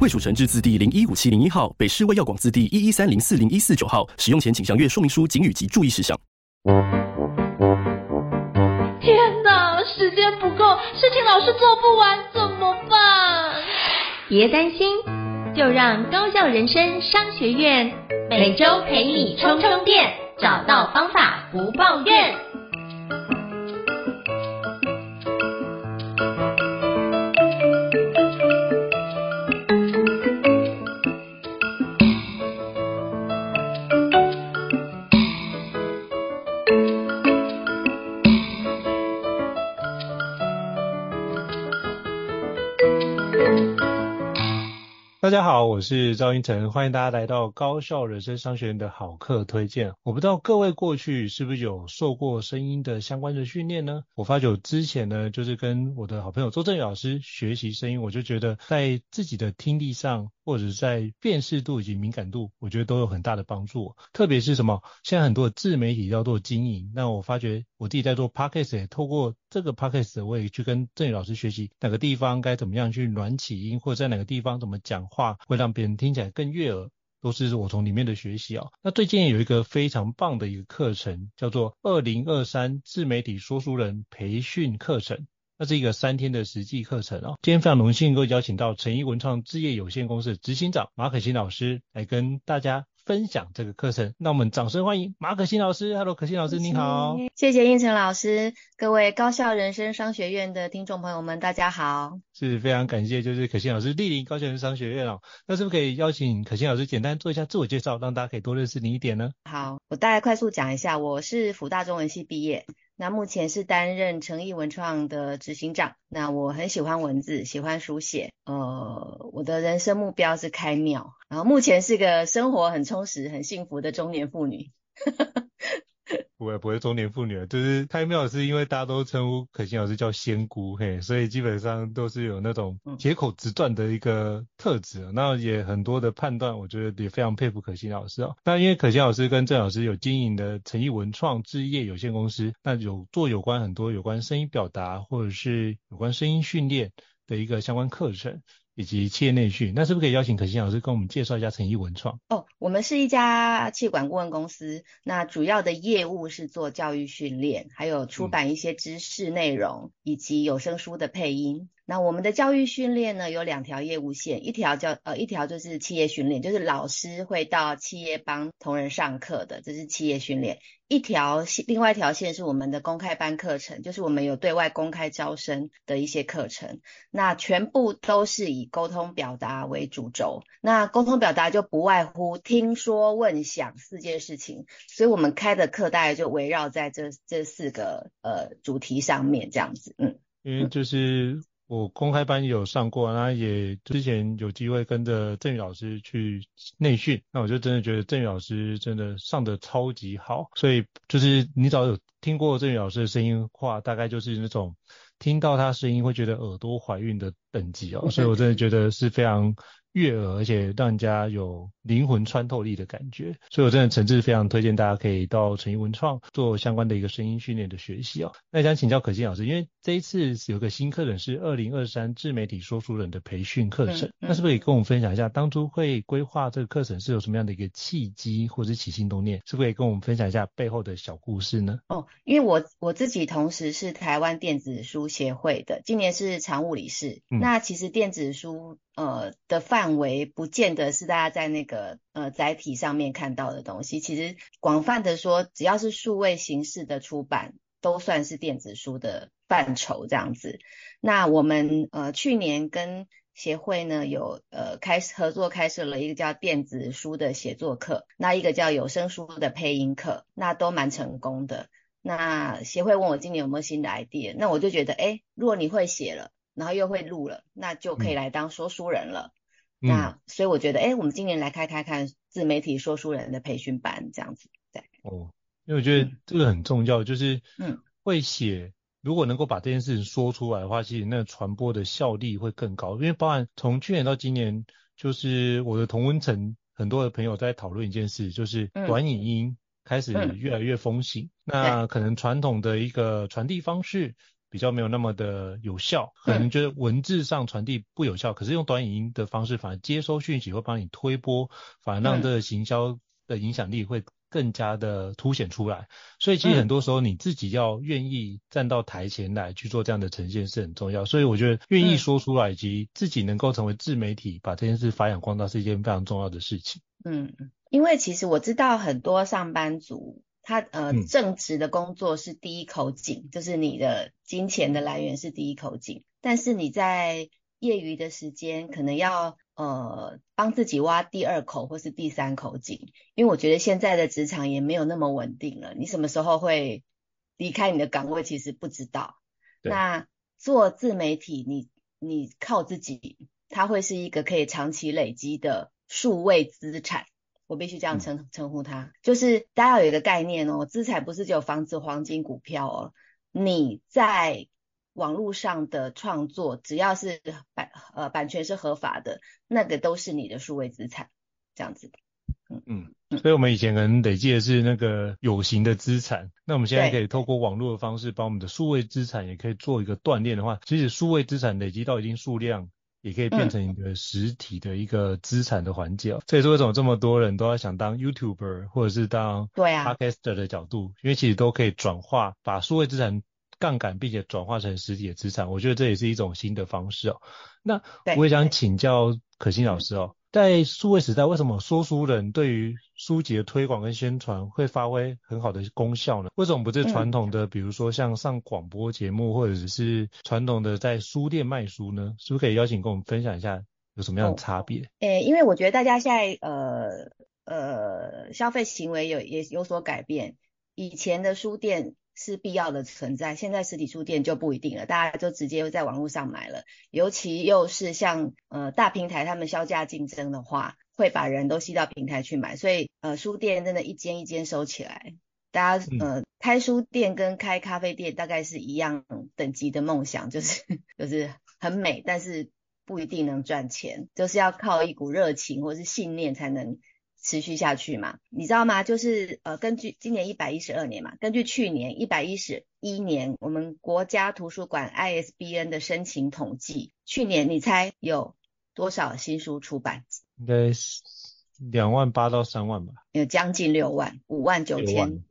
卫署成制字第零一五七零一号，北市卫药广字第一一三零四零一四九号。使用前请详阅说明书、警语及注意事项。天哪，时间不够，事情老是做不完，怎么办？别担心，就让高效人生商学院每周陪你充充电，找到方法不抱怨。大家好，我是赵英成，欢迎大家来到高校人生商学院的好课推荐。我不知道各位过去是不是有受过声音的相关的训练呢？我发觉之前呢，就是跟我的好朋友周正宇老师学习声音，我就觉得在自己的听力上，或者在辨识度以及敏感度，我觉得都有很大的帮助。特别是什么，现在很多自媒体要做经营，那我发觉我自己在做 podcast，也透过这个 podcast，我也去跟振宇老师学习哪个地方该怎么样去暖起音，或者在哪个地方怎么讲话会让别人听起来更悦耳，都是我从里面的学习啊。那最近有一个非常棒的一个课程，叫做二零二三自媒体说书人培训课程。那是一个三天的实际课程哦。今天非常荣幸能够邀请到诚毅文创置业有限公司的执行长马可欣老师来跟大家分享这个课程。那我们掌声欢迎马可欣老师。Hello，可欣老师，你好。谢谢应成老师，各位高校人生商学院的听众朋友们，大家好。是非常感谢，就是可欣老师莅临高校人生商学院哦。那是不是可以邀请可欣老师简单做一下自我介绍，让大家可以多认识你一点呢？好，我大概快速讲一下，我是辅大中文系毕业。那目前是担任诚毅文创的执行长。那我很喜欢文字，喜欢书写。呃，我的人生目标是开庙。然后目前是个生活很充实、很幸福的中年妇女。不会不会中年妇女，就是开庙是因为大家都称呼可心老师叫仙姑，嘿，所以基本上都是有那种铁口直断的一个特质，嗯、那也很多的判断，我觉得也非常佩服可心老师哦。那因为可心老师跟郑老师有经营的诚毅文创置业有限公司，那有做有关很多有关声音表达或者是有关声音训练的一个相关课程。以及企业内训，那是不是可以邀请可欣老师跟我们介绍一下诚毅文创？哦，我们是一家企业管顾问公司，那主要的业务是做教育训练，还有出版一些知识内容，嗯、以及有声书的配音。那我们的教育训练呢，有两条业务线，一条叫呃，一条就是企业训练，就是老师会到企业帮同仁上课的，这是企业训练。一条另外一条线是我们的公开班课程，就是我们有对外公开招生的一些课程。那全部都是以沟通表达为主轴。那沟通表达就不外乎听说问想四件事情，所以我们开的课大概就围绕在这这四个呃主题上面这样子，嗯，因为就是。我公开班有上过，那也之前有机会跟着郑宇老师去内训，那我就真的觉得郑宇老师真的上的超级好，所以就是你只要有听过郑宇老师的声音话，大概就是那种听到他声音会觉得耳朵怀孕的等级哦，所以我真的觉得是非常。悦耳，而且让人家有灵魂穿透力的感觉，所以我真的诚挚非常推荐大家可以到诚毅文创做相关的一个声音训练的学习哦。那想请教可心老师，因为这一次有个新课程是二零二三自媒体说书人的培训课程，那是不是可以跟我们分享一下当初会规划这个课程是有什么样的一个契机或者起心动念？是不是可以跟我们分享一下背后的小故事呢？哦，因为我我自己同时是台湾电子书协会的，今年是常务理事。嗯、那其实电子书。呃的范围不见得是大家在那个呃载体上面看到的东西，其实广泛的说，只要是数位形式的出版，都算是电子书的范畴这样子。那我们呃去年跟协会呢有呃开始合作开设了一个叫电子书的写作课，那一个叫有声书的配音课，那都蛮成功的。那协会问我今年有没有新的 idea，那我就觉得诶，如果你会写了。然后又会录了，那就可以来当说书人了。嗯、那所以我觉得，哎，我们今年来开开看自媒体说书人的培训班这样子。对，哦，因为我觉得这个很重要，嗯、就是嗯，会写，如果能够把这件事情说出来的话，其实那个传播的效力会更高。因为包含从去年到今年，就是我的同温层很多的朋友在讨论一件事，就是短影音开始越来越风行，嗯、那可能传统的一个传递方式。比较没有那么的有效，可能觉得文字上传递不有效，嗯、可是用短影音的方式，反而接收讯息会帮你推波，反而让这个行销的影响力会更加的凸显出来。所以其实很多时候你自己要愿意站到台前来去做这样的呈现是很重要。所以我觉得愿意说出来以及自己能够成为自媒体，把这件事发扬光大是一件非常重要的事情。嗯，因为其实我知道很多上班族。他呃，正职的工作是第一口井，嗯、就是你的金钱的来源是第一口井。但是你在业余的时间，可能要呃帮自己挖第二口或是第三口井，因为我觉得现在的职场也没有那么稳定了。你什么时候会离开你的岗位，其实不知道。那做自媒体，你你靠自己，它会是一个可以长期累积的数位资产。我必须这样称称呼它，就是大家要有一个概念哦，资产不是只有房子、黄金、股票哦。你在网络上的创作，只要是版呃版权是合法的，那个都是你的数位资产，这样子。嗯嗯，所以我们以前可能累积的是那个有形的资产，那我们现在可以透过网络的方式，把我们的数位资产也可以做一个锻炼的话，其实数位资产累积到一定数量。也可以变成一个实体的一个资产的环节，这也是为什么这么多人都要想当 YouTuber 或者是当对啊 Podcaster 的角度，因为其实都可以转化，把数位资产杠杆，并且转化成实体的资产。我觉得这也是一种新的方式哦。那我也想请教可心老师哦。在数位时代，为什么说书人对于书籍的推广跟宣传会发挥很好的功效呢？为什么不是传统的，比如说像上广播节目，或者是传统的在书店卖书呢？是不是可以邀请跟我们分享一下有什么样的差别？诶、欸，因为我觉得大家现在呃呃消费行为有也有所改变，以前的书店。是必要的存在，现在实体书店就不一定了，大家就直接在网络上买了。尤其又是像呃大平台他们削价竞争的话，会把人都吸到平台去买，所以呃书店真的一间一间收起来。大家呃开书店跟开咖啡店大概是一样等级的梦想，就是 就是很美，但是不一定能赚钱，就是要靠一股热情或是信念才能。持续下去嘛，你知道吗？就是呃，根据今年一百一十二年嘛，根据去年一百一十一年我们国家图书馆 ISBN 的申请统计，去年你猜有多少新书出版？应该是两万八到三万吧。有将近六万，五万九千，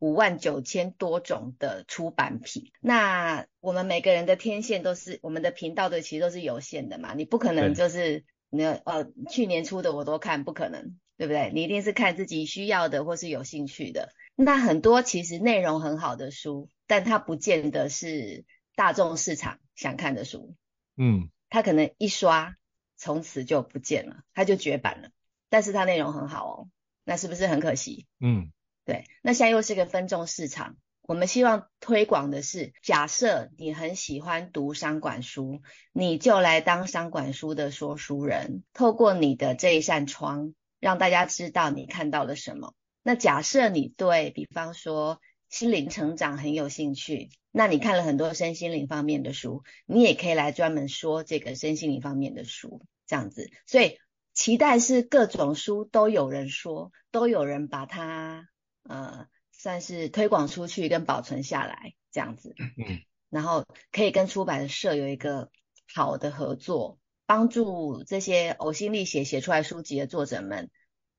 五万九千多种的出版品。那我们每个人的天线都是，我们的频道的其实都是有限的嘛，你不可能就是。那呃，去年出的我都看，不可能，对不对？你一定是看自己需要的或是有兴趣的。那很多其实内容很好的书，但它不见得是大众市场想看的书。嗯，它可能一刷，从此就不见了，它就绝版了。但是它内容很好哦，那是不是很可惜？嗯，对。那现在又是个分众市场。我们希望推广的是，假设你很喜欢读商管书，你就来当商管书的说书人，透过你的这一扇窗，让大家知道你看到了什么。那假设你对比方说心灵成长很有兴趣，那你看了很多身心灵方面的书，你也可以来专门说这个身心灵方面的书，这样子。所以期待是各种书都有人说，都有人把它呃。算是推广出去跟保存下来这样子，嗯，然后可以跟出版社有一个好的合作，帮助这些呕心沥血写出来书籍的作者们，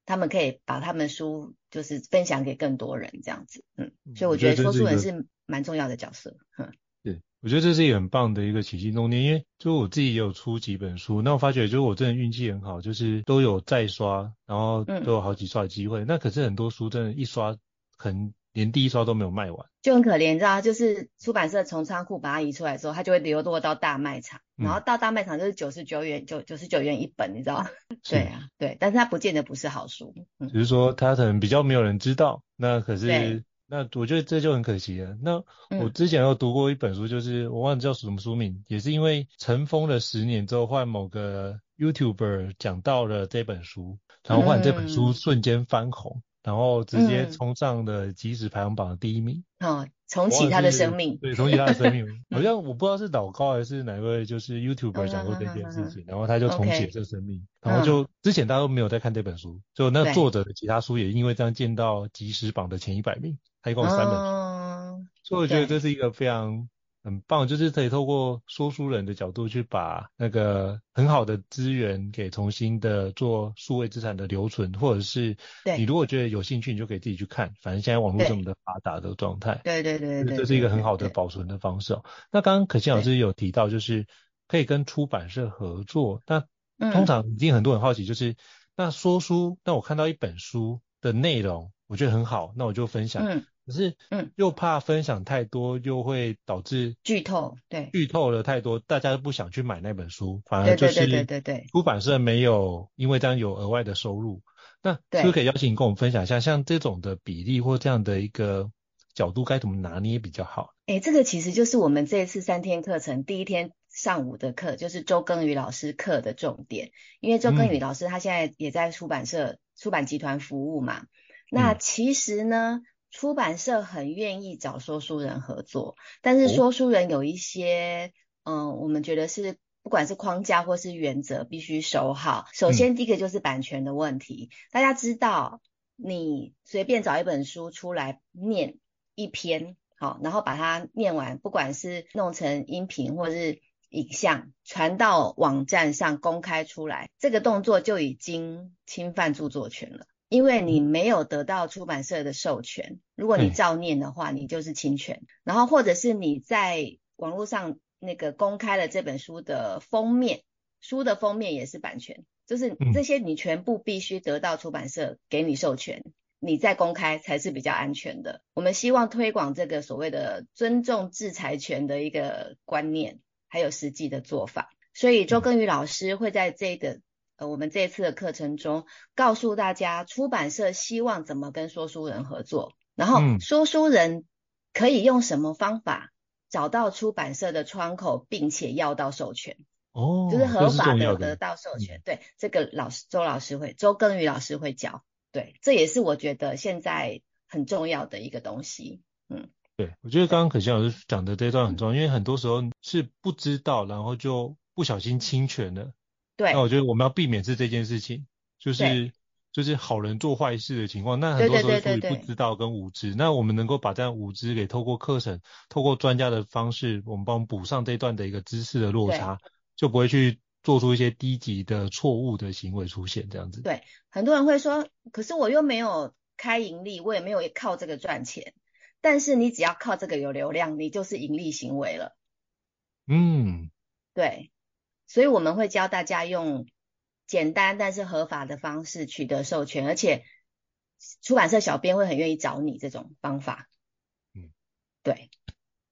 他们可以把他们书就是分享给更多人这样子，嗯，所以我觉得说书人是蛮重要的角色，哼，对，我觉得这是一个很棒的一个起心动念，因为就我自己也有出几本书，那我发觉就是我真的运气很好，就是都有再刷，然后都有好几刷的机会，嗯、那可是很多书真的，一刷。可能连第一刷都没有卖完，就很可怜，你知道，就是出版社从仓库把它移出来之后，它就会流落到大卖场，嗯、然后到大卖场就是九十九元，九九十九元一本，你知道？是。对啊，对，但是它不见得不是好书，嗯、只是说它可能比较没有人知道，那可是那我觉得这就很可惜了。那我之前有读过一本书，就是、嗯、我忘记叫什么书名，也是因为尘封了十年之后，换某个。YouTuber 讲到了这本书，然后换这本书瞬间翻红，嗯、然后直接冲上了即时排行榜的第一名。哦，重启他的生命。对，重启他的生命。好像我不知道是老高还是哪位，就是 YouTuber 讲过这件事情，然后他就重启这生命。然后就之前大家都没有在看这本书，就那作者的其他书也因为这样见到即时榜的前一百名，他一共有三本书。哦、所以我觉得这是一个非常。很棒，就是可以透过说书人的角度去把那个很好的资源给重新的做数位资产的留存，或者是你如果觉得有兴趣，你就可以自己去看。反正现在网络这么的发达的状态，对对对对，这是一个很好的保存的方式哦。那刚刚可欣老师有提到，就是可以跟出版社合作。那通常一定很多人好奇，就是那说书，那我看到一本书的内容，我觉得很好，那我就分享。嗯可是，嗯，又怕分享太多，又会导致剧透，对，剧透了太多，大家都不想去买那本书，反而就是对对对，出版社没有因为这样有额外的收入。那是不是可以邀请你跟我们分享一下，像这种的比例或这样的一个角度该怎么拿捏比较好？哎，这个其实就是我们这一次三天课程第一天上午的课，就是周耕宇老师课的重点，因为周耕宇老师他现在也在出版社、嗯、出版集团服务嘛，那其实呢。嗯出版社很愿意找说书人合作，但是说书人有一些，嗯、我们觉得是不管是框架或是原则必须守好。首先，第一个就是版权的问题。嗯、大家知道，你随便找一本书出来念一篇，好，然后把它念完，不管是弄成音频或是影像，传到网站上公开出来，这个动作就已经侵犯著作权了。因为你没有得到出版社的授权，如果你照念的话，你就是侵权。然后或者是你在网络上那个公开了这本书的封面，书的封面也是版权，就是这些你全部必须得到出版社给你授权，你再公开才是比较安全的。我们希望推广这个所谓的尊重制裁权的一个观念，还有实际的做法。所以周耕宇老师会在这个。呃，我们这次的课程中，告诉大家出版社希望怎么跟说书人合作，然后说书人可以用什么方法找到出版社的窗口，并且要到授权。哦，就是合法的得到授权。对，这个老师周老师会，周耕宇老师会教。对，这也是我觉得现在很重要的一个东西。嗯，对，我觉得刚刚可心老师讲的这一段很重要，嗯，因为很多时候是不知道，然后就不小心侵权了。对，那我觉得我们要避免是这件事情，就是就是好人做坏事的情况。那很多时候是不知道跟无知。那我们能够把这样无知给透过课程、透过专家的方式，我们帮补上这段的一个知识的落差，就不会去做出一些低级的错误的行为出现这样子。对，很多人会说，可是我又没有开盈利，我也没有靠这个赚钱。但是你只要靠这个有流量，你就是盈利行为了。嗯，对。所以我们会教大家用简单但是合法的方式取得授权，而且出版社小编会很愿意找你这种方法。嗯，对，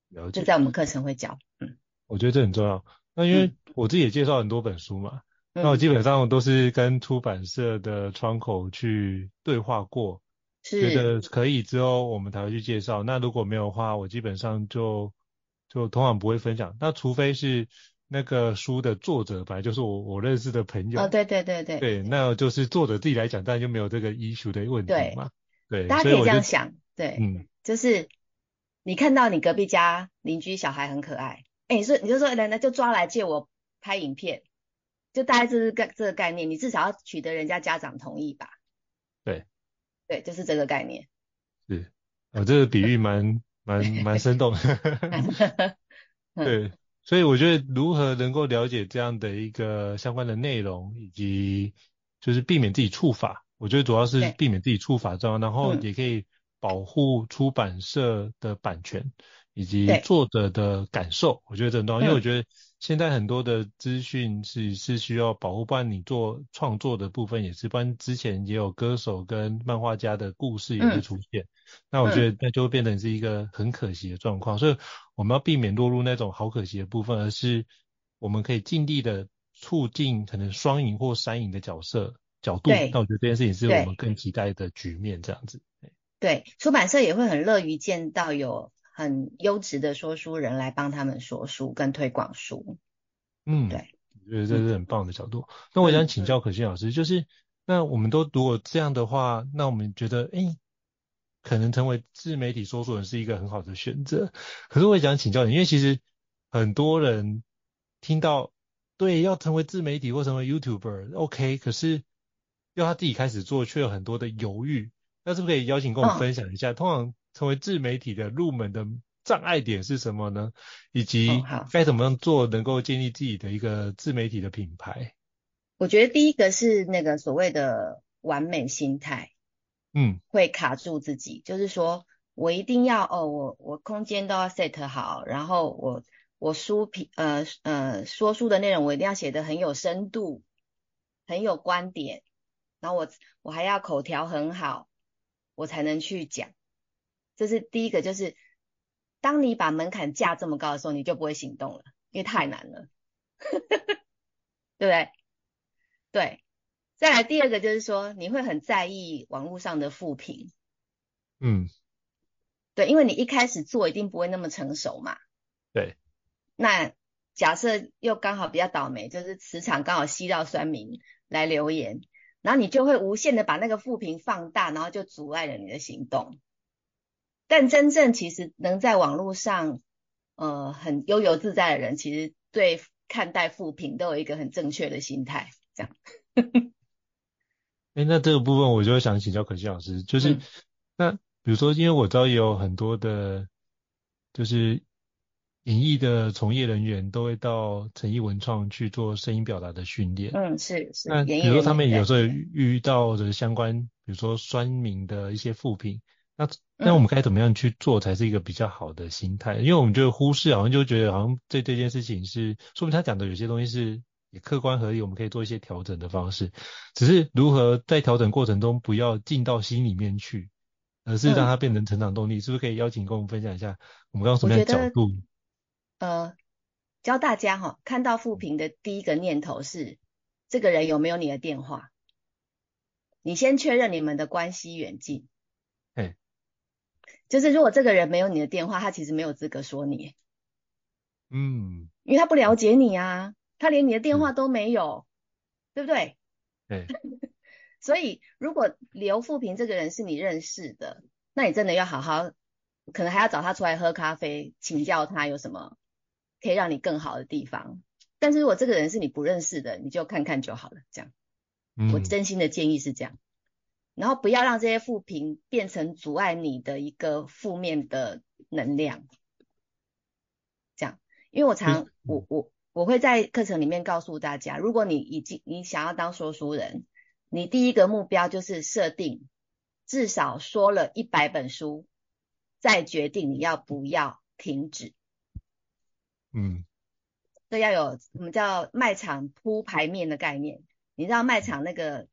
了解。就在我们课程会教。嗯，我觉得这很重要。那因为我自己也介绍很多本书嘛，嗯、那我基本上都是跟出版社的窗口去对话过，觉得可以之后我们才会去介绍。那如果没有的话，我基本上就就通常不会分享。那除非是。那个书的作者本来就是我我认识的朋友。哦，对对对对。对，那就是作者自己来讲，当然就没有这个 issue 的问题嘛。对。对。大家可以这样想，对，嗯，就是你看到你隔壁家邻居小孩很可爱，哎，你说你就说，人家就抓来借我拍影片，就大概这是个这个概念，你至少要取得人家家长同意吧？对。对，就是这个概念。是，哦，这个比喻蛮蛮蛮生动。对。所以我觉得如何能够了解这样的一个相关的内容，以及就是避免自己触法，我觉得主要是避免自己触法这样，然后也可以保护出版社的版权以及作者的感受，我觉得这很重要，因为我觉得。现在很多的资讯是是需要保护，不然你做创作的部分也是，不然之前也有歌手跟漫画家的故事也会出现，嗯、那我觉得那就会变成是一个很可惜的状况，嗯、所以我们要避免落入那种好可惜的部分，而是我们可以尽力的促进可能双赢或三赢的角色角度，那我觉得这件事情是我们更期待的局面这样子。对，对，出版社也会很乐于见到有。很优质的说书人来帮他们说书跟推广书，嗯，对，我觉得这是很棒的角度。那我想请教可心老师，就是那我们都如果这样的话，那我们觉得，哎、欸，可能成为自媒体说书人是一个很好的选择。可是我也想请教你，因为其实很多人听到对要成为自媒体或成为 YouTuber，OK，、okay, 可是要他自己开始做，却有很多的犹豫。那是不是可以邀请跟我们分享一下，哦、通常成为自媒体的入门的障碍点是什么呢？以及该怎么样做能够建立自己的一个自媒体的品牌？我觉得第一个是那个所谓的完美心态，嗯，会卡住自己，就是说我一定要哦，我我空间都要 set 好，然后我我书评呃呃说书的内容我一定要写得很有深度，很有观点，然后我我还要口条很好，我才能去讲。这是第一个，就是。当你把门槛架这么高的时候，你就不会行动了，因为太难了，对不对？对。再来第二个就是说，你会很在意网络上的负评，嗯，对，因为你一开始做一定不会那么成熟嘛。对。那假设又刚好比较倒霉，就是磁场刚好吸到酸民来留言，然后你就会无限的把那个负评放大，然后就阻碍了你的行动。但真正其实能在网络上，呃，很悠游自在的人，其实对看待负评都有一个很正确的心态，这样。哎、欸，那这个部分我就想请教可心老师，就是、嗯、那比如说，因为我知道也有很多的，就是演艺的从业人员都会到诚毅文创去做声音表达的训练。嗯，是是。那比如说他们有时候遇到的相关，比如说酸民的一些负评。那那我们该怎么样去做才是一个比较好的心态？嗯、因为我们就忽视，好像就觉得好像这这件事情是，说明他讲的有些东西是也客观合理，我们可以做一些调整的方式。只是如何在调整过程中不要进到心里面去，而是让它变成成长动力，嗯、是不是可以邀请跟我们分享一下我们刚刚什么样的角度？呃，教大家哈，看到负评的第一个念头是，这个人有没有你的电话？你先确认你们的关系远近。就是如果这个人没有你的电话，他其实没有资格说你，嗯，因为他不了解你啊，他连你的电话都没有，嗯、对不对？对。所以如果刘富平这个人是你认识的，那你真的要好好，可能还要找他出来喝咖啡，请教他有什么可以让你更好的地方。但是如果这个人是你不认识的，你就看看就好了，这样。嗯。我真心的建议是这样。然后不要让这些负评变成阻碍你的一个负面的能量，这样，因为我常我我我会在课程里面告诉大家，如果你已经你想要当说书人，你第一个目标就是设定至少说了一百本书，再决定你要不要停止。嗯，这要有我们叫卖场铺排面的概念，你知道卖场那个。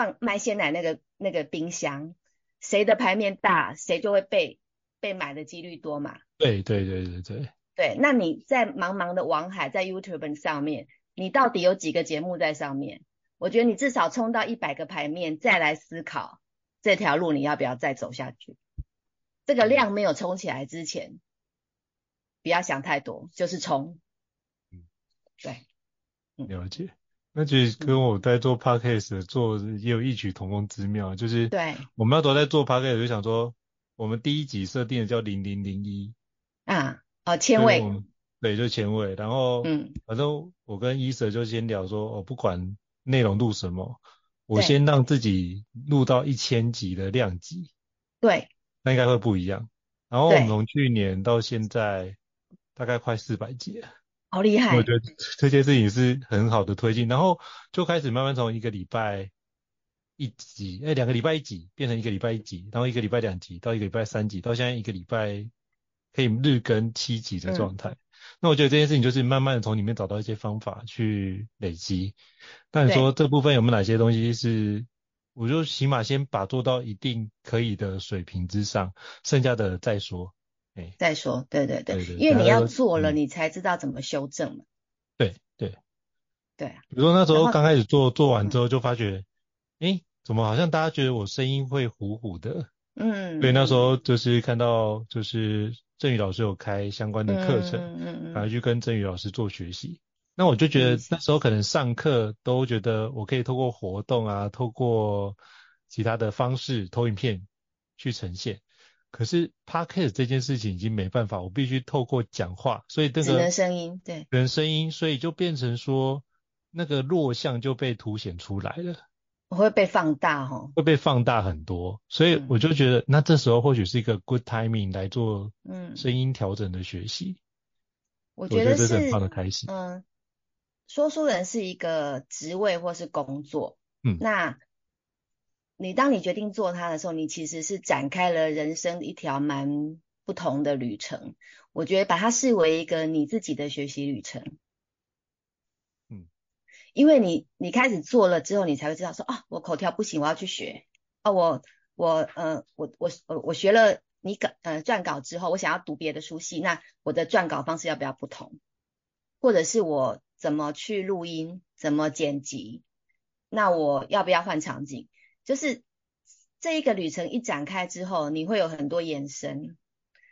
放卖鲜奶那个那个冰箱，谁的牌面大，谁就会被被买的几率多嘛？对对对对对。对，那你在茫茫的网海，在 YouTube 上面，你到底有几个节目在上面？我觉得你至少冲到一百个牌面，再来思考这条路你要不要再走下去。这个量没有冲起来之前，不要想太多，就是冲。嗯，对，嗯，了解。那其实跟我在做 podcast 做也有异曲同工之妙，就是对，我们要都在做 podcast 就想说，我们第一集设定的叫零零零一啊，哦，千位，对，就千位，然后嗯，反正我跟伊舍就先聊说，我不管内容录什么，我先让自己录到一千集的量级，对，那应该会不一样。然后我们从去年到现在大概快四百集了。好厉害！我觉得这件事情是很好的推进，然后就开始慢慢从一个礼拜一集，哎，两个礼拜一集变成一个礼拜一集，然后一个礼拜两集到一个礼拜三集，到现在一个礼拜可以日更七集的状态。嗯、那我觉得这件事情就是慢慢的从里面找到一些方法去累积。那你说这部分有没有哪些东西是，我就起码先把做到一定可以的水平之上，剩下的再说。再说，对对对，因为你要做了，你才知道怎么修正嘛。对对对，比如说那时候刚开始做，做完之后就发觉，哎、嗯，怎么好像大家觉得我声音会糊糊的？嗯，对，那时候就是看到就是振宇老师有开相关的课程，嗯然后去跟振宇老师做学习。那我就觉得那时候可能上课都觉得我可以透过活动啊，透过其他的方式投影片去呈现。可是 Podcast 这件事情已经没办法，我必须透过讲话，所以这个只能声音，对，只能声音，所以就变成说那个弱项就被凸显出来了，会被放大哈，会被放大很多，所以我就觉得、嗯、那这时候或许是一个 good timing 来做嗯。声音调整的学习、嗯，我觉得这是很棒的开始，嗯，说书人是一个职位或是工作，嗯，那。你当你决定做它的时候，你其实是展开了人生一条蛮不同的旅程。我觉得把它视为一个你自己的学习旅程。嗯，因为你你开始做了之后，你才会知道说啊，我口条不行，我要去学。啊，我我呃我我我我学了你稿呃撰稿之后，我想要读别的书系，那我的撰稿方式要不要不同？或者是我怎么去录音，怎么剪辑？那我要不要换场景？就是这一个旅程一展开之后，你会有很多延伸，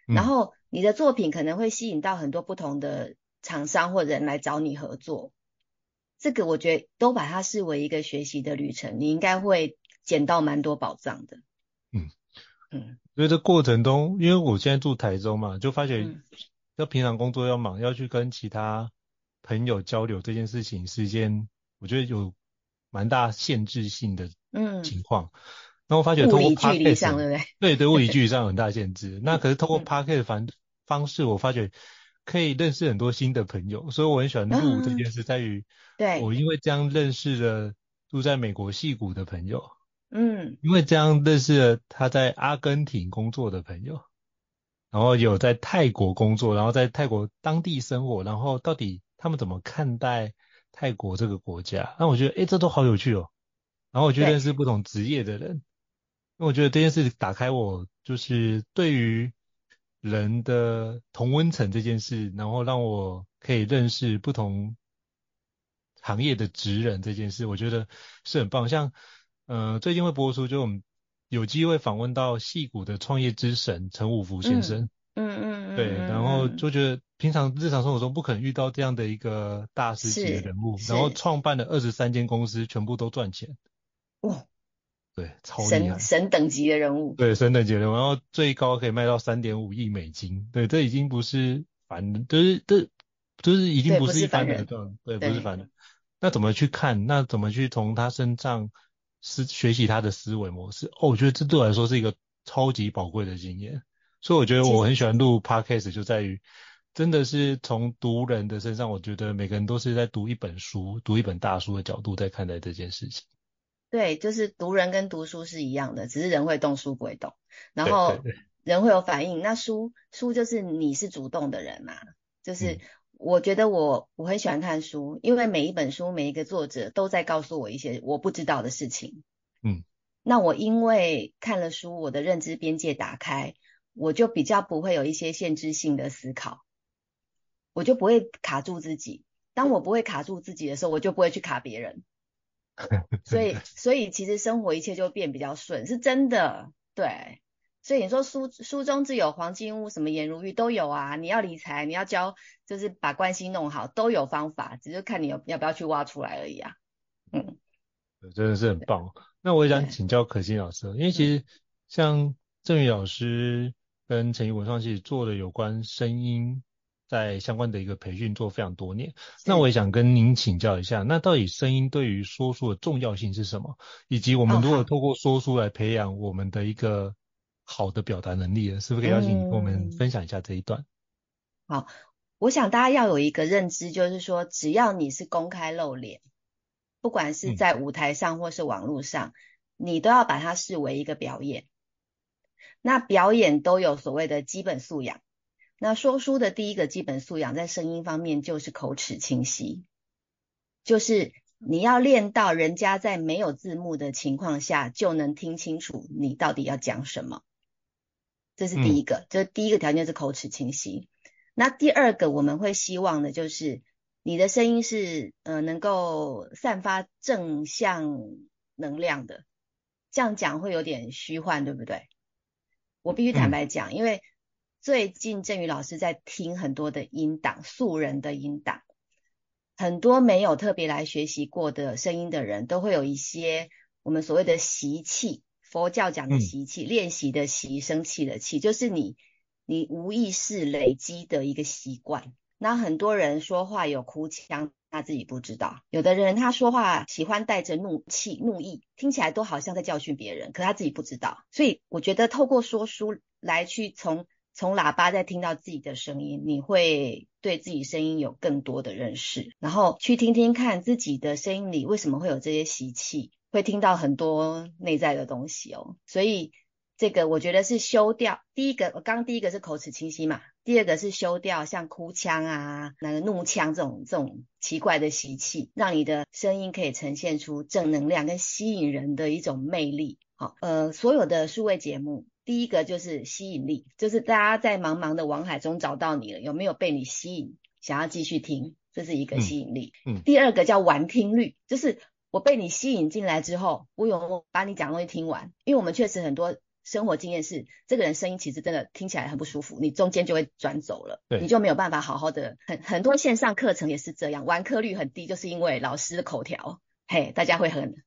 嗯，然后你的作品可能会吸引到很多不同的厂商或人来找你合作。这个我觉得都把它视为一个学习的旅程，你应该会捡到蛮多宝藏的。嗯嗯，所以这过程中，因为我现在住台中嘛，就发觉要平常工作要忙，要去跟其他朋友交流这件事情，是一件我觉得有蛮大限制性的。嗯，情况，那我发觉通过 Podcast 对对？对对，物理距离上有很大限制。那可是通过 Podcast 方方式，我发觉可以认识很多新的朋友，所以我很喜欢录这件事，在于，对，我因为这样认识了住在美国戏谷的朋友，嗯，因为这样认识了他在阿根廷工作的朋友，然后有在泰国工作，然后在泰国当地生活，然后到底他们怎么看待泰国这个国家？那我觉得，诶，这都好有趣哦。然后我就认识不同职业的人，因为我觉得这件事打开我就是对于人的同温层这件事，然后让我可以认识不同行业的职人这件事，我觉得是很棒。像呃最近会播出，就我们有机会访问到戏骨的创业之神陈武福先生，嗯嗯嗯，对，然后就觉得平常日常生活中不可能遇到这样的一个大师级的人物，然后创办了二十三间公司，全部都赚钱。哇，对，超厉害，神神等级的人物，对，神等级的人物，然后最高可以卖到三点五亿美金，对，这已经不是凡人，就是这，就是已经不是一般人的状，对，不是凡人。那怎么去看？那怎么去从他身上思学习他的思维模式？哦，我觉得这对我来说是一个超级宝贵的经验。所以我觉得我很喜欢录 Podcast，就在于真的是从读人的身上，我觉得每个人都是在读一本书，读一本大书的角度在看待这件事情。对，就是读人跟读书是一样的，只是人会动，书不会动。然后人会有反应，那书书就是你是主动的人嘛。就是我觉得我我很喜欢看书，因为每一本书每一个作者都在告诉我一些我不知道的事情。嗯，那我因为看了书，我的认知边界打开，我就比较不会有一些限制性的思考，我就不会卡住自己。当我不会卡住自己的时候，我就不会去卡别人。所以，所以其实生活一切就变比较顺，是真的。对，所以你说书书中自有黄金屋，什么颜如玉都有啊。你要理财，你要教，就是把关系弄好，都有方法，只是看你要要不要去挖出来而已啊。嗯，真的是很棒。那我也想请教可心老师，因为其实像郑宇老师跟成毅文创其实做的有关声音。在相关的一个培训做非常多年，那我也想跟您请教一下，那到底声音对于说书的重要性是什么？以及我们如何透过说书来培养我们的一个好的表达能力，是不是可以邀请你跟我们分享一下这一段？嗯。好，我想大家要有一个认知，就是说，只要你是公开露脸，不管是在舞台上或是网络上，嗯，你都要把它视为一个表演。那表演都有所谓的基本素养。那说书的第一个基本素养，在声音方面就是口齿清晰，就是你要练到人家在没有字幕的情况下就能听清楚你到底要讲什么，这是第一个，就第一个条件是口齿清晰。那第二个我们会希望的就是你的声音是呃能够散发正向能量的，这样讲会有点虚幻，对不对？我必须坦白讲，因为。最近郑宇老师在听很多的音档，素人的音档，很多没有特别来学习过的声音的人，都会有一些我们所谓的习气，佛教讲的习气，嗯、练习的习，生气的气，就是你你无意识累积的一个习惯。那很多人说话有哭腔，他自己不知道；有的人他说话喜欢带着怒气、怒意，听起来都好像在教训别人，可他自己不知道。所以我觉得透过说书来去从从喇叭再听到自己的声音，你会对自己声音有更多的认识，然后去听听看自己的声音里为什么会有这些习气，会听到很多内在的东西哦。所以这个我觉得是修掉第一个，我刚第一个是口齿清晰嘛。第二个是修掉像哭腔啊、那个怒腔这种这种奇怪的习气，让你的声音可以呈现出正能量跟吸引人的一种魅力。好，呃，所有的数位节目，第一个就是吸引力，就是大家在茫茫的网海中找到你了，有没有被你吸引，想要继续听，这是一个吸引力。嗯。嗯，第二个叫完听率，就是我被你吸引进来之后，我有把你讲的东西听完，因为我们确实很多。生活经验是，这个人声音其实真的听起来很不舒服，你中间就会转走了，对，你就没有办法好好的。很很多线上课程也是这样，完课率很低，就是因为老师的口条，嘿，大家会很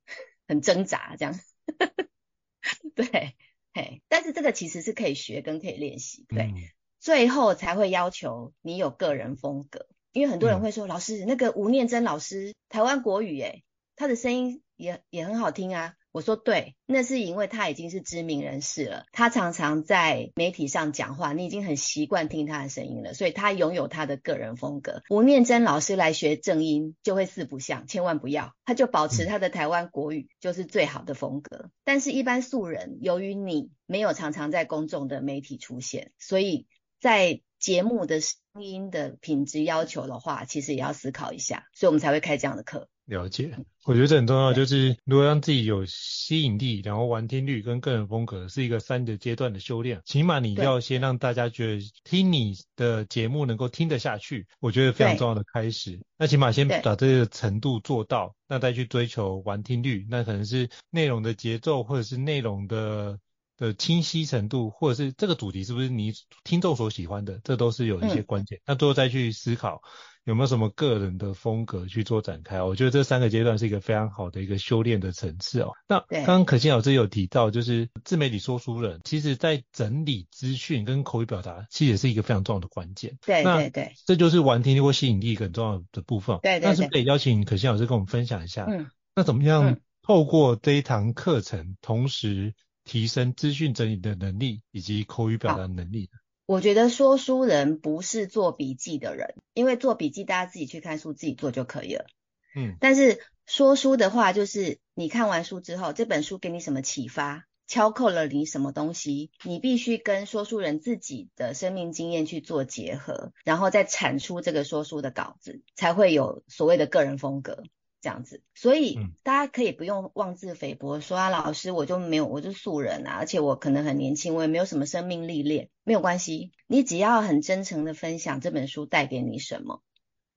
很挣扎这样，对，嘿，但是这个其实是可以学跟可以练习，对，嗯、最后才会要求你有个人风格，因为很多人会说，嗯、老师那个吴念真老师，台湾国语，哎，他的声音也也很好听啊。我说对，那是因为他已经是知名人士了，他常常在媒体上讲话，你已经很习惯听他的声音了，所以他拥有他的个人风格。吴念真老师来学正音就会四不像，千万不要，他就保持他的台湾国语就是最好的风格。但是，一般素人，由于你没有常常在公众的媒体出现，所以在节目的声音的品质要求的话，其实也要思考一下，所以我们才会开这样的课。了解，我觉得这很重要，就是如果让自己有吸引力，然后完听率跟个人风格是一个三个阶段的修炼。起码你要先让大家觉得听你的节目能够听得下去，我觉得非常重要的开始。那起码先把这个程度做到，那再去追求完听率，那可能是内容的节奏，或者是内容的的清晰程度，或者是这个主题是不是你听众所喜欢的，这都是有一些关键。那最后再去思考。有没有什么个人的风格去做展开？我觉得这三个阶段是一个非常好的一个修炼的层次哦。那刚刚可欣老师有提到，就是自媒体说书人，其实在整理资讯跟口语表达，其实也是一个非常重要的关键。对对对，这就是玩听力或吸引力很重要的部分。对对对。那是不是可以邀请可欣老师跟我们分享一下？嗯。那怎么样透过这一堂课程，同时提升资讯整理的能力以及口语表达能力呢？我觉得说书人不是做笔记的人，因为做笔记大家自己去看书自己做就可以了。嗯，但是说书的话，就是你看完书之后，这本书给你什么启发，敲扣了你什么东西，你必须跟说书人自己的生命经验去做结合，然后再产出这个说书的稿子，才会有所谓的个人风格。这样子，所以大家可以不用妄自菲薄，说啊，老师我就没有，我就素人啊，而且我可能很年轻，我也没有什么生命历练，没有关系，你只要很真诚的分享这本书带给你什么，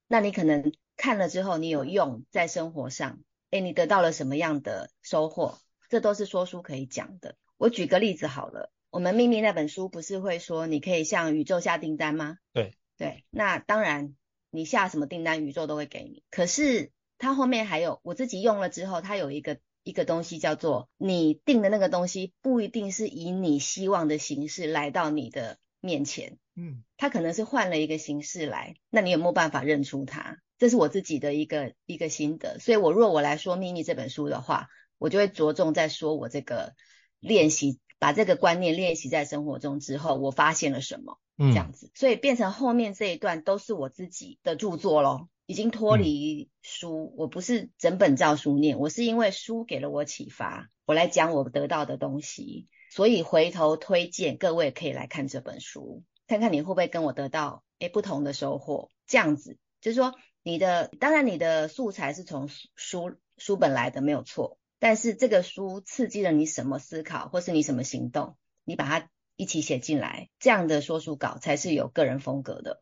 那你可能看了之后你有用在生活上，诶，你得到了什么样的收获，这都是说书可以讲的。我举个例子好了，我们秘密那本书不是会说你可以向宇宙下订单吗？对对，那当然你下什么订单，宇宙都会给你，可是。它后面还有我自己用了之后，它有一个一个东西叫做你定的那个东西不一定是以你希望的形式来到你的面前，嗯，它可能是换了一个形式来，那你有没有办法认出它？这是我自己的一个一个心得。所以我若我来说秘密这本书的话，我就会着重在说我这个练习，把这个观念练习在生活中之后，我发现了什么，嗯，这样子，所以变成后面这一段都是我自己的著作咯。已经脱离书，嗯、我不是整本照书念，我是因为书给了我启发，我来讲我得到的东西，所以回头推荐各位可以来看这本书，看看你会不会跟我得到诶不同的收获。这样子就是说，你的当然你的素材是从书书本来的没有错，但是这个书刺激了你什么思考，或是你什么行动，你把它一起写进来，这样的说书稿才是有个人风格的，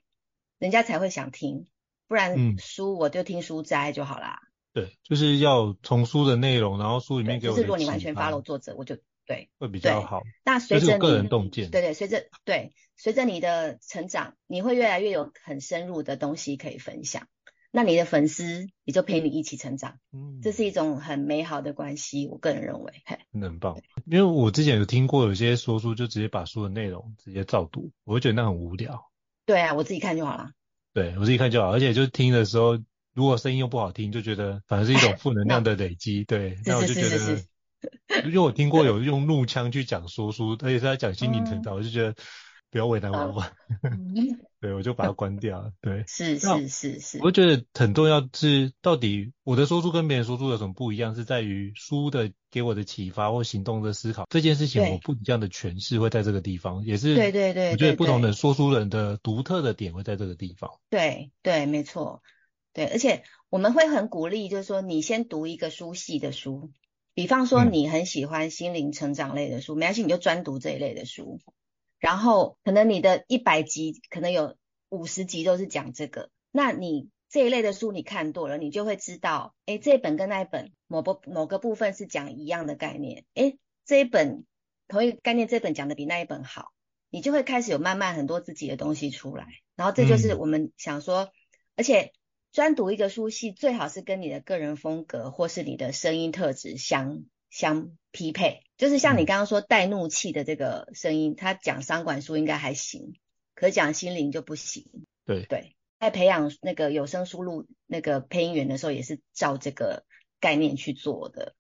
人家才会想听。不然书我就听书摘就好啦。嗯、对，就是要从书的内容，然后书里面给我。就是如果你完全 follow 作者，我就对会比较好。那随着你个人洞见，对对，随着对随着你的成长，你会越来越有很深入的东西可以分享。那你的粉丝也就陪你一起成长。嗯，这是一种很美好的关系，我个人认为，嘿，很棒。因为我之前有听过有些说书就直接把书的内容直接照读，我会觉得那很无聊。对啊，我自己看就好了。对，我自己看就好，而且就听的时候，如果声音又不好听，就觉得反而是一种负能量的累积。对，那我就觉得，因为我听过有用怒腔去讲说书，而且是在讲心灵成长，嗯、我就觉得不要为难我。嗯、对，我就把它关掉。对，是是是是。我觉得很重要是，到底我的说书跟别人说书有什么不一样？是在于书的给我的启发或行动的思考这件事情，我不一样的诠释会在这个地方，也是对对对。我觉得不同的说书人的独特的点会在这个地方。对对，没错。对，而且我们会很鼓励，就是说你先读一个书系的书。比方说你很喜欢心灵成长类的书，嗯、没关系，你就专读这一类的书。然后可能你的一百集，可能有五十集都是讲这个。那你这一类的书你看多了，你就会知道，哎，这一本跟那一本某个某个部分是讲一样的概念。哎，这一本同一个概念，这本讲的比那一本好，你就会开始有慢慢很多自己的东西出来。然后这就是我们想说，嗯、而且。专读一个书系，最好是跟你的个人风格或是你的声音特质相相匹配。就是像你刚刚说带怒气的这个声音，他讲商管书应该还行，可讲心灵就不行。对对，在培养那个有声书录那个配音员的时候，也是照这个概念去做的。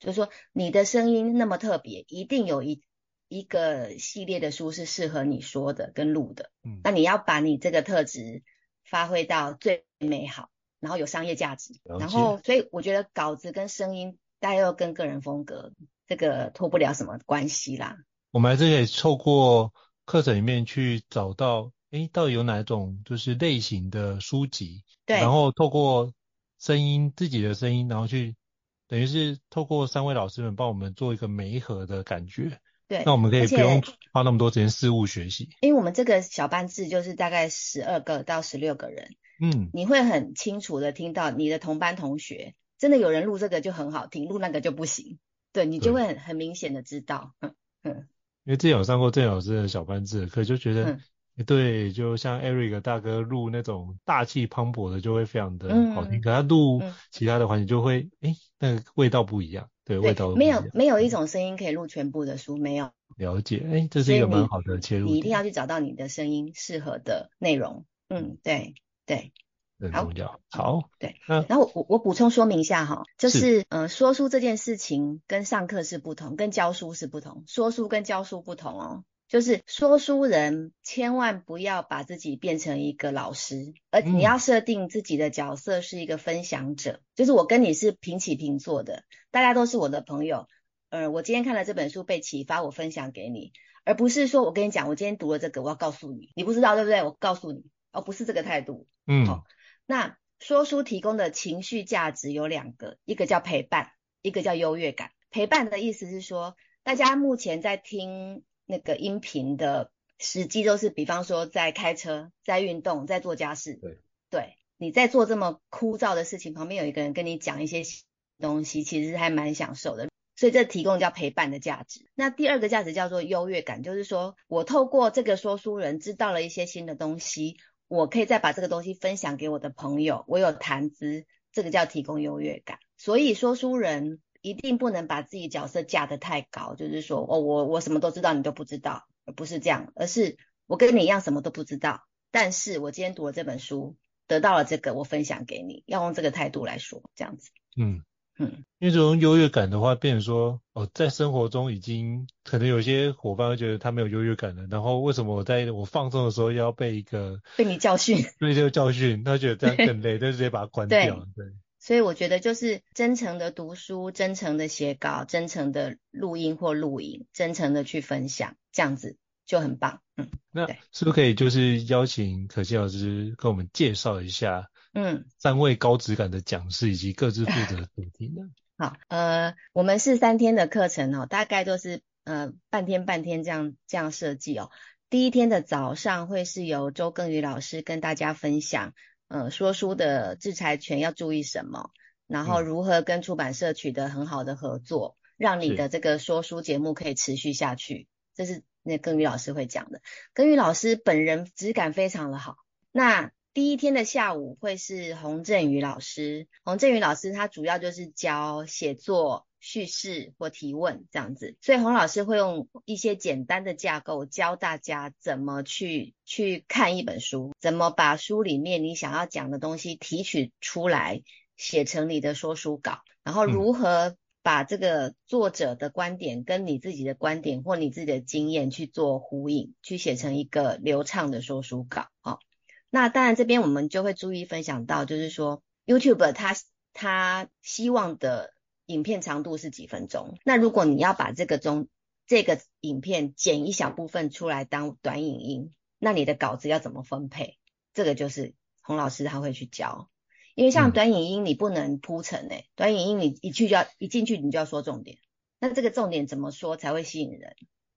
就是说你的声音那么特别，一定有一一个系列的书是适合你说的跟录的。嗯，那你要把你这个特质。发挥到最美好，然后有商业价值，然后所以我觉得稿子跟声音，大家又跟个人风格，这个脱不了什么关系啦。我们还是可以透过课程里面去找到，诶，到底有哪种就是类型的书籍，对，然后透过声音自己的声音，然后去等于是透过三位老师们帮我们做一个媒合的感觉。对，那我们可以不用花那么多时间事物学习，因为我们这个小班制就是大概十二个到十六个人，嗯，你会很清楚的听到你的同班同学，真的有人录这个就很好听，录那个就不行，对，你就会很很明显的知道，嗯嗯，因为之前有上过郑老师的小班制，可就觉得，嗯。对，就像 Eric 大哥录那种大气磅礴的就会非常的好听，嗯、可他录其他的环节就会，哎、嗯，那个味道不一样，对，对味道不一样。没有没有一种声音可以录全部的书，没有。了解，哎，这是一个蛮好的切入点。你一定要去找到你的声音适合的内容，嗯，对对。很重要。好，好对。嗯、然后我我补充说明一下哈，就是嗯、呃，说书这件事情跟上课是不同，跟教书是不同，说书跟教书不同哦。就是说书人千万不要把自己变成一个老师，而你要设定自己的角色是一个分享者。嗯、就是我跟你是平起平坐的，大家都是我的朋友。呃，我今天看了这本书被启发，我分享给你，而不是说我跟你讲，我今天读了这个，我要告诉你，你不知道对不对？我告诉你，哦，不是这个态度。嗯。好，那说书提供的情绪价值有两个，一个叫陪伴，一个叫优越感。陪伴的意思是说，大家目前在听。那个音频的时机都是，比方说在开车、在运动、在做家事。对，对，你在做这么枯燥的事情，旁边有一个人跟你讲一些东西，其实还蛮享受的。所以这提供叫陪伴的价值。那第二个价值叫做优越感，就是说我透过这个说书人知道了一些新的东西，我可以再把这个东西分享给我的朋友，我有谈资，这个叫提供优越感。所以说书人。一定不能把自己角色架得太高，就是说，哦，我我什么都知道，你都不知道，而不是这样，而是我跟你一样什么都不知道，但是我今天读了这本书，得到了这个，我分享给你，要用这个态度来说，这样子。嗯嗯，因为这种优越感的话，变成说，哦，在生活中已经可能有些伙伴会觉得他没有优越感了，然后为什么我在我放松的时候要被一个被你教训，被这个教训，他觉得这样更累，就直接把它关掉，对。对所以我觉得就是真诚的读书，真诚的写稿，真诚的录音或录影，真诚的去分享，这样子就很棒。嗯，那是不是可以就是邀请可心老师跟我们介绍一下，嗯，三位高质感的讲师以及各自负责的主题呢？好，呃，我们是三天的课程哦，大概都是呃半天半天这样这样设计哦。第一天的早上会是由周耕宇老师跟大家分享。呃，说书的制裁权要注意什么？然后如何跟出版社取得很好的合作，嗯、让你的这个说书节目可以持续下去。这是那耕宇老师会讲的。耕宇老师本人质感非常的好。那第一天的下午会是洪振宇老师，洪振宇老师他主要就是教写作、叙事或提问这样子，所以洪老师会用一些简单的架构教大家怎么去去看一本书，怎么把书里面你想要讲的东西提取出来，写成你的说书稿，然后如何把这个作者的观点跟你自己的观点或你自己的经验去做呼应，去写成一个流畅的说书稿，好。那当然，这边我们就会注意分享到，就是说，YouTube 它它希望的影片长度是几分钟。那如果你要把这个中这个影片剪一小部分出来当短影音，那你的稿子要怎么分配？这个就是洪老师他会去教。因为像短影音你不能铺陈诶、欸，短影音你一去就要一进去你就要说重点。那这个重点怎么说才会吸引人？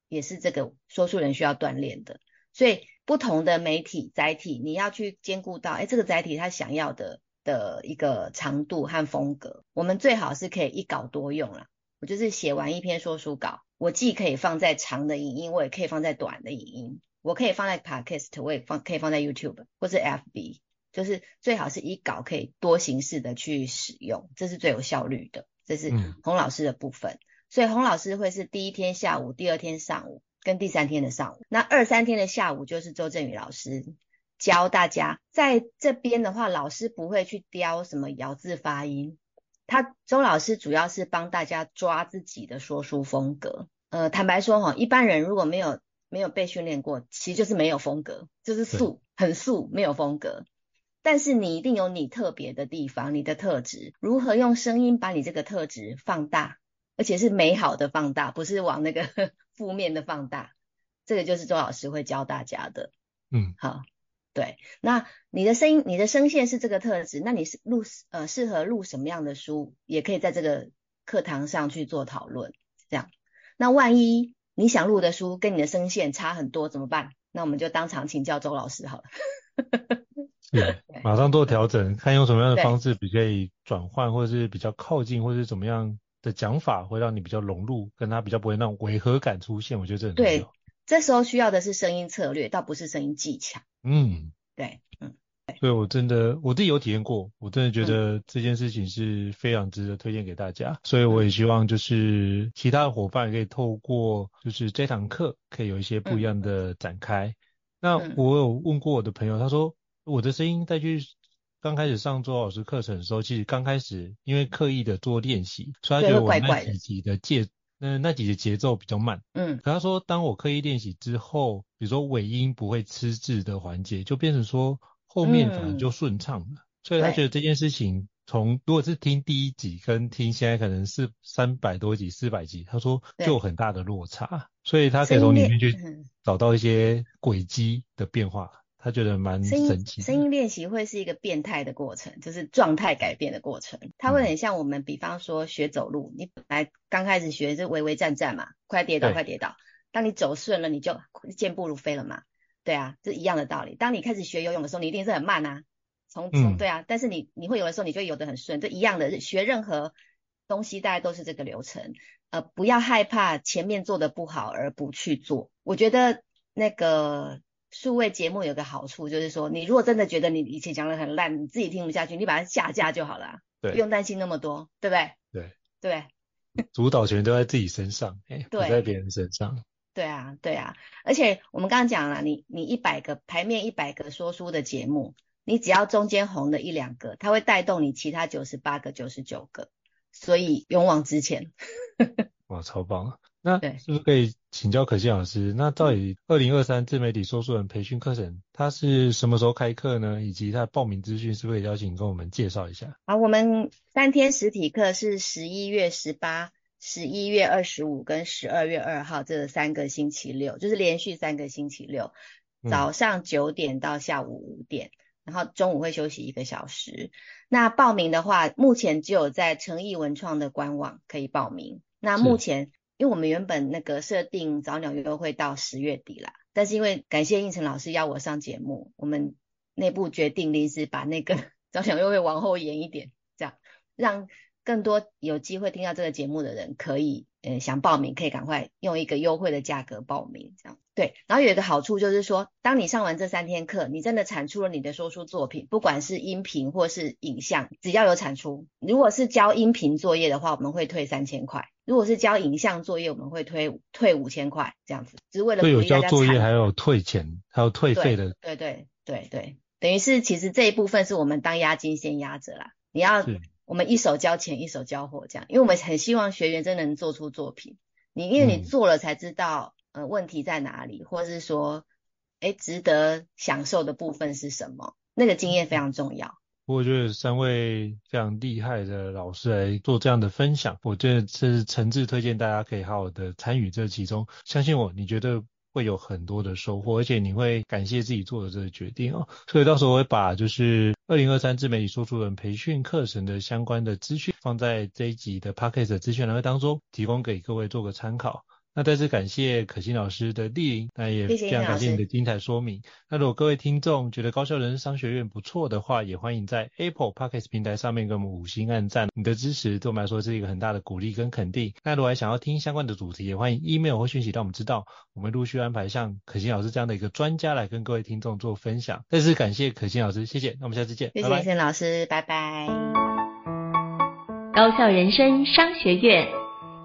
也是这个说书人需要锻炼的。所以不同的媒体载体，你要去兼顾到，哎，这个载体它想要的的一个长度和风格，我们最好是可以一稿多用啦。我就是写完一篇说书稿，我既可以放在长的影音，我也可以放在短的影音，我可以放在 Podcast，我也放可以放在 YouTube 或是 FB，就是最好是一稿可以多形式的去使用，这是最有效率的。这是洪老师的部分，嗯、所以洪老师会是第一天下午，第二天上午。跟第三天的上午，那二三天的下午就是周振宇老师教大家。在这边的话，老师不会去雕什么咬字发音，他周老师主要是帮大家抓自己的说书风格。呃，坦白说哈，一般人如果没有没有被训练过，其实就是没有风格，就是素，很素，没有风格。但是你一定有你特别的地方，你的特质，如何用声音把你这个特质放大，而且是美好的放大，不是往那个。负面的放大，这个就是周老师会教大家的。嗯，好，对。那你的声音、你的声线是这个特质，那你是录呃适合录什么样的书，也可以在这个课堂上去做讨论。这样，那万一你想录的书跟你的声线差很多怎么办？那我们就当场请教周老师好了。对，马上做调整，看用什么样的方式比较转换，或者是比较靠近，或者是怎么样。的讲法会让你比较融入，跟他比较不会那种违和感出现，我觉得这很重要。对，这时候需要的是声音策略，倒不是声音技巧。嗯，对，嗯，所以我真的我自己有体验过，我真的觉得这件事情是非常值得推荐给大家。嗯、所以我也希望就是其他的伙伴可以透过就是这堂课可以有一些不一样的展开。嗯、那我有问过我的朋友，他说我的声音再去。刚开始上周老师课程的时候，其实刚开始因为刻意的做练习，所以他觉得我那几集的节，那那几集节奏比较慢。嗯，可他说，当我刻意练习之后，比如说尾音不会吃字的环节，就变成说后面反而就顺畅了。嗯、所以他觉得这件事情从如果是听第一集跟听现在可能是三百多集、四百集，他说就有很大的落差，所以他可以从里面去找到一些轨迹的变化。他觉得蛮神奇的。声音练习会是一个变态的过程，就是状态改变的过程。它会很像我们，比方说学走路，你本来刚开始学是微微站站嘛，快跌倒，快跌倒。当你走顺了，你就健步如飞了嘛。对啊，这一样的道理。当你开始学游泳的时候，你一定是很慢啊。从从对啊，但是你你会游的时候，你就游得很顺，这一样的。学任何东西，大概都是这个流程。呃，不要害怕前面做的不好而不去做。我觉得那个。数位节目有个好处，就是说，你如果真的觉得你以前讲的很烂，你自己听不下去，你把它下架就好了，对，不用担心那么多，对不对？对 对，主导权都在自己身上，哎，不在别人身上。对啊，对啊，而且我们刚刚讲了，你你一百个排面一百个说书的节目，你只要中间红的一两个，它会带动你其他九十八个、九十九个，所以勇往直前。哇，超棒！那是不是可以请教可心老师？那到底二零二三自媒体说书人培训课程，它是什么时候开课呢？以及它的报名资讯是不是可以邀请跟我们介绍一下？好，我们三天实体课是十一月十八、十一月二十五跟十二月二号这三个星期六，就是连续三个星期六，早上九点到下午五点，嗯、然后中午会休息一个小时。那报名的话，目前只有在诚毅文创的官网可以报名。那目前。因为我们原本那个设定早鸟优惠到十月底啦，但是因为感谢应成老师邀我上节目，我们内部决定临时把那个 早鸟优惠往后延一点，这样让更多有机会听到这个节目的人可以，呃，想报名可以赶快用一个优惠的价格报名，这样。对，然后有一个好处就是说，当你上完这三天课，你真的产出了你的说书作品，不管是音频或是影像，只要有产出，如果是交音频作业的话，我们会退三千块；如果是交影像作业，我们会退退五千块，这样子，只是为了鼓励大家。对，有交作业还有退钱，还有退费的。对对对对，等于是其实这一部分是我们当押金先压着啦，你要我们一手交钱一手交货这样，因为我们很希望学员真的能做出作品，你因为你做了才知道。呃，问题在哪里，或者是说，哎，值得享受的部分是什么？那个经验非常重要。我觉得三位非常厉害的老师来做这样的分享，我觉得是诚挚推荐大家可以好好的参与这其中。相信我，你觉得会有很多的收获，而且你会感谢自己做的这个决定哦。所以到时候我会把就是二零二三自媒体说书人培训课程的相关的资讯放在这一集的 Podcast 的资讯栏当中，提供给各位做个参考。那再次感谢可心老师的莅临，那也非常感谢你的精彩说明。谢谢那如果各位听众觉得高校人生商学院不错的话，也欢迎在 Apple Podcast 平台上面给我们五星按赞，你的支持对我们来说是一个很大的鼓励跟肯定。那如果还想要听相关的主题，也欢迎 email 或讯息让我们知道，我们陆续安排像可心老师这样的一个专家来跟各位听众做分享。再次感谢可心老师，谢谢。那我们下次见，谢谢可心老师，拜拜。高校人生商学院。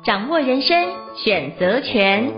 掌握人生选择权。